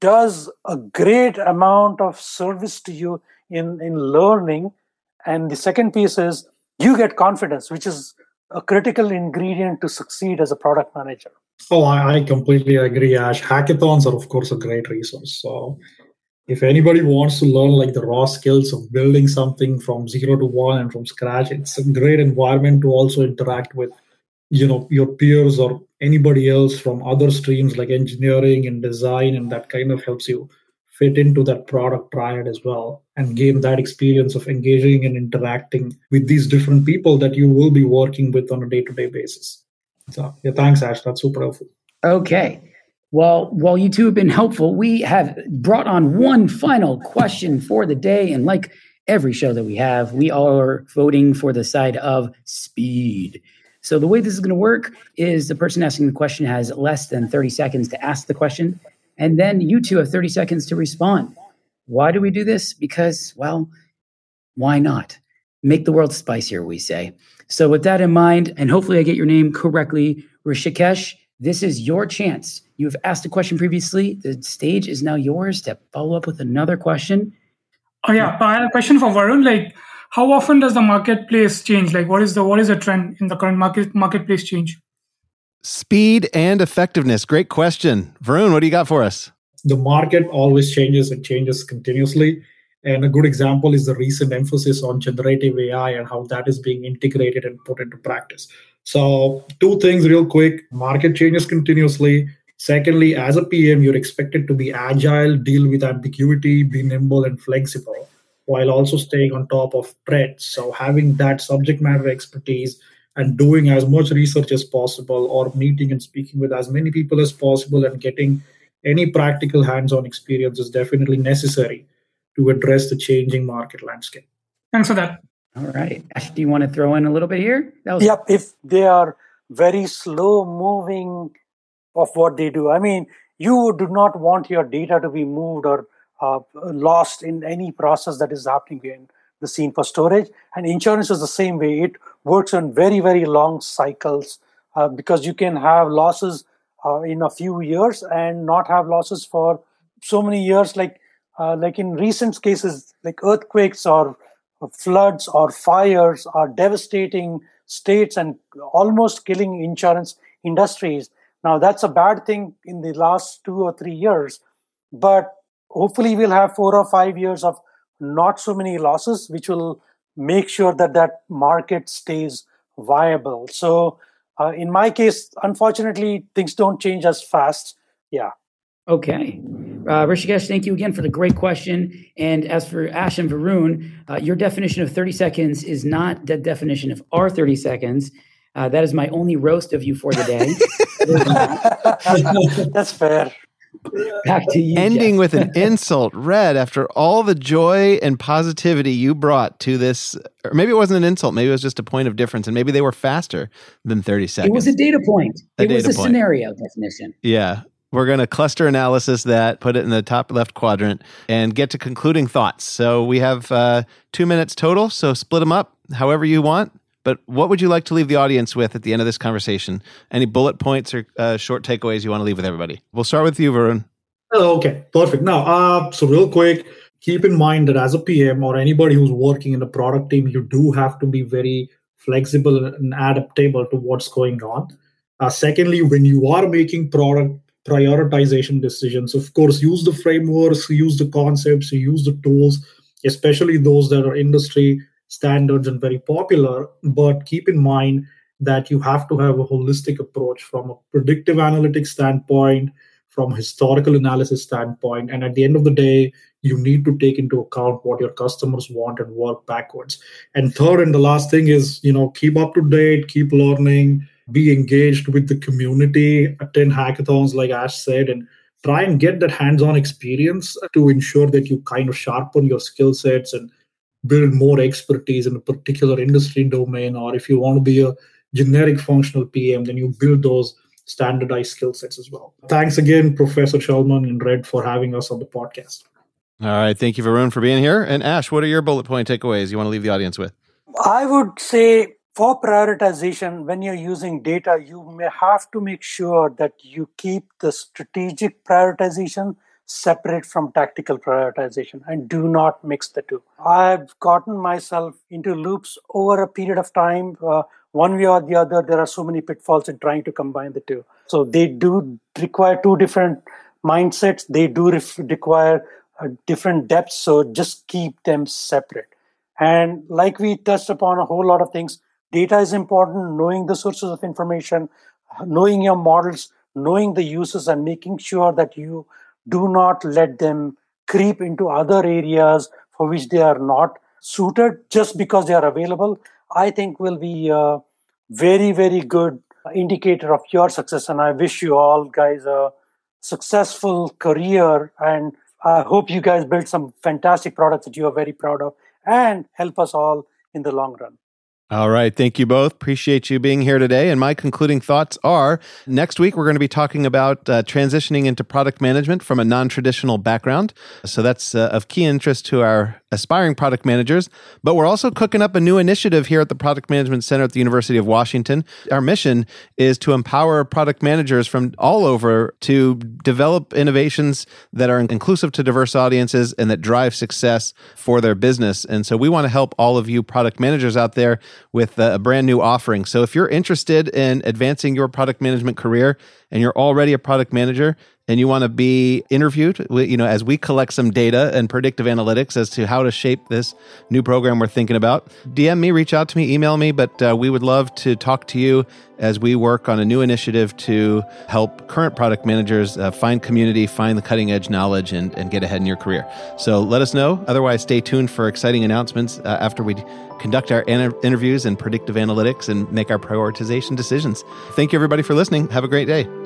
[SPEAKER 4] does a great amount of service to you in, in learning. And the second piece is you get confidence, which is a critical ingredient to succeed as a product manager.
[SPEAKER 3] Oh, I, completely agree, Ash. Hackathons are, of course, a great resource. So, if anybody wants to learn like the raw skills of building something from zero to one and from scratch, it's a great environment to also interact with, you know, your peers or anybody else from other streams like engineering and design, and that kind of helps you fit into that product triad as well and gain that experience of engaging and interacting with these different people that you will be working with on a day-to-day basis. So yeah, thanks, Ash. That's super helpful.
[SPEAKER 2] Okay. Well, while you two have been helpful, we have brought on one final question for the day. And like every show that we have, we are voting for the side of speed. So the way this is going to work is the person asking the question has less than 30 seconds to ask the question, and then you two have 30 seconds to respond. Why do we do this? Because, well, why not? Make the world spicier, we say. So, with that in mind, and hopefully I get your name correctly, Rishikesh, this is your chance. You've asked a question previously. The stage is now yours to follow up with another question.
[SPEAKER 5] Oh yeah, I have a question for Varun. Like, how often does the marketplace change? Like, what is the what is the trend in the current market marketplace change?
[SPEAKER 1] Speed and effectiveness. Great question. Varun, what do you got for us?
[SPEAKER 3] The market always changes and changes continuously. And a good example is the recent emphasis on generative AI and how that is being integrated and put into practice. So, two things real quick market changes continuously. Secondly, as a PM, you're expected to be agile, deal with ambiguity, be nimble and flexible, while also staying on top of trends. So, having that subject matter expertise and doing as much research as possible, or meeting and speaking with as many people as possible, and getting any practical hands on experience is definitely necessary to address the changing market landscape.
[SPEAKER 5] Thanks for that.
[SPEAKER 2] All right. Ash, do you want to throw in a little bit here?
[SPEAKER 4] That was- yep. If they are very slow moving of what they do, I mean, you do not want your data to be moved or uh, lost in any process that is happening in the scene for storage. And insurance is the same way. It works on very, very long cycles uh, because you can have losses uh, in a few years and not have losses for so many years. Like uh, like in recent cases, like earthquakes or floods or fires are devastating states and almost killing insurance industries. Now, that's a bad thing in the last two or three years, but hopefully, we'll have four or five years of not so many losses, which will make sure that that market stays viable. So, uh, in my case, unfortunately, things don't change as fast. Yeah.
[SPEAKER 2] Okay. Uh, Rishikesh, thank you again for the great question. And as for Ash and Varun, uh, your definition of 30 seconds is not the definition of our 30 seconds. Uh, that is my only roast of you for the day.
[SPEAKER 4] That's fair.
[SPEAKER 2] Back to you.
[SPEAKER 1] Ending
[SPEAKER 2] Jeff.
[SPEAKER 1] with an insult, Red, after all the joy and positivity you brought to this, or maybe it wasn't an insult, maybe it was just a point of difference, and maybe they were faster than 30 seconds.
[SPEAKER 2] It was a data point.
[SPEAKER 1] A
[SPEAKER 2] it was a
[SPEAKER 1] point.
[SPEAKER 2] scenario definition.
[SPEAKER 1] Yeah. We're going to cluster analysis that, put it in the top left quadrant, and get to concluding thoughts. So we have uh, two minutes total. So split them up however you want. But what would you like to leave the audience with at the end of this conversation? Any bullet points or uh, short takeaways you want to leave with everybody? We'll start with you, Varun.
[SPEAKER 3] Oh, okay, perfect. Now, uh, so real quick, keep in mind that as a PM or anybody who's working in a product team, you do have to be very flexible and adaptable to what's going on. Uh, secondly, when you are making product prioritization decisions, of course, use the frameworks, use the concepts, use the tools, especially those that are industry standards and very popular. But keep in mind that you have to have a holistic approach from a predictive analytics standpoint, from historical analysis standpoint, and at the end of the day, you need to take into account what your customers want and work backwards. And third and the last thing is, you know, keep up to date, keep learning, be engaged with the community, attend hackathons like Ash said, and try and get that hands-on experience to ensure that you kind of sharpen your skill sets and build more expertise in a particular industry domain. Or if you want to be a generic functional PM, then you build those standardized skill sets as well. Thanks again, Professor Shulman and Red, for having us on the podcast.
[SPEAKER 1] All right. Thank you, Varun, for being here. And Ash, what are your bullet point takeaways you want to leave the audience with?
[SPEAKER 4] I would say for prioritization, when you're using data, you may have to make sure that you keep the strategic prioritization separate from tactical prioritization and do not mix the two. I've gotten myself into loops over a period of time. Uh, one way or the other, there are so many pitfalls in trying to combine the two. So they do require two different mindsets. They do ref- require uh, different depths. So just keep them separate. And like we touched upon a whole lot of things, data is important, knowing the sources of information, knowing your models, knowing the uses, and making sure that you do not let them creep into other areas for which they are not suited just because they are available, I think will be a very, very good indicator of your success. And I wish you all guys a successful career. And I hope you guys build some fantastic products that you are very proud of and help us all in the long run.
[SPEAKER 1] All right. Thank you both. Appreciate you being here today. And my concluding thoughts are next week, we're going to be talking about uh, transitioning into product management from a non traditional background. So that's uh, of key interest to our aspiring product managers, but we're also cooking up a new initiative here at the Product Management Center at the University of Washington. Our mission is to empower product managers from all over to develop innovations that are inclusive to diverse audiences and that drive success for their business. And so we want to help all of you product managers out there with uh, a brand new offering. So if you're interested in advancing your product management career and you're already a product manager, and you want to be interviewed, you know, as we collect some data and predictive analytics as to how to shape this new program we're thinking about, DM me, reach out to me, email me. But uh, we would love to talk to you as we work on a new initiative to help current product managers uh, find community, find the cutting edge knowledge, and, and get ahead in your career. So let us know. Otherwise, stay tuned for exciting announcements uh, after we conduct our an- interviews and predictive analytics and make our prioritization decisions. Thank you, everybody, for listening. Have a great day.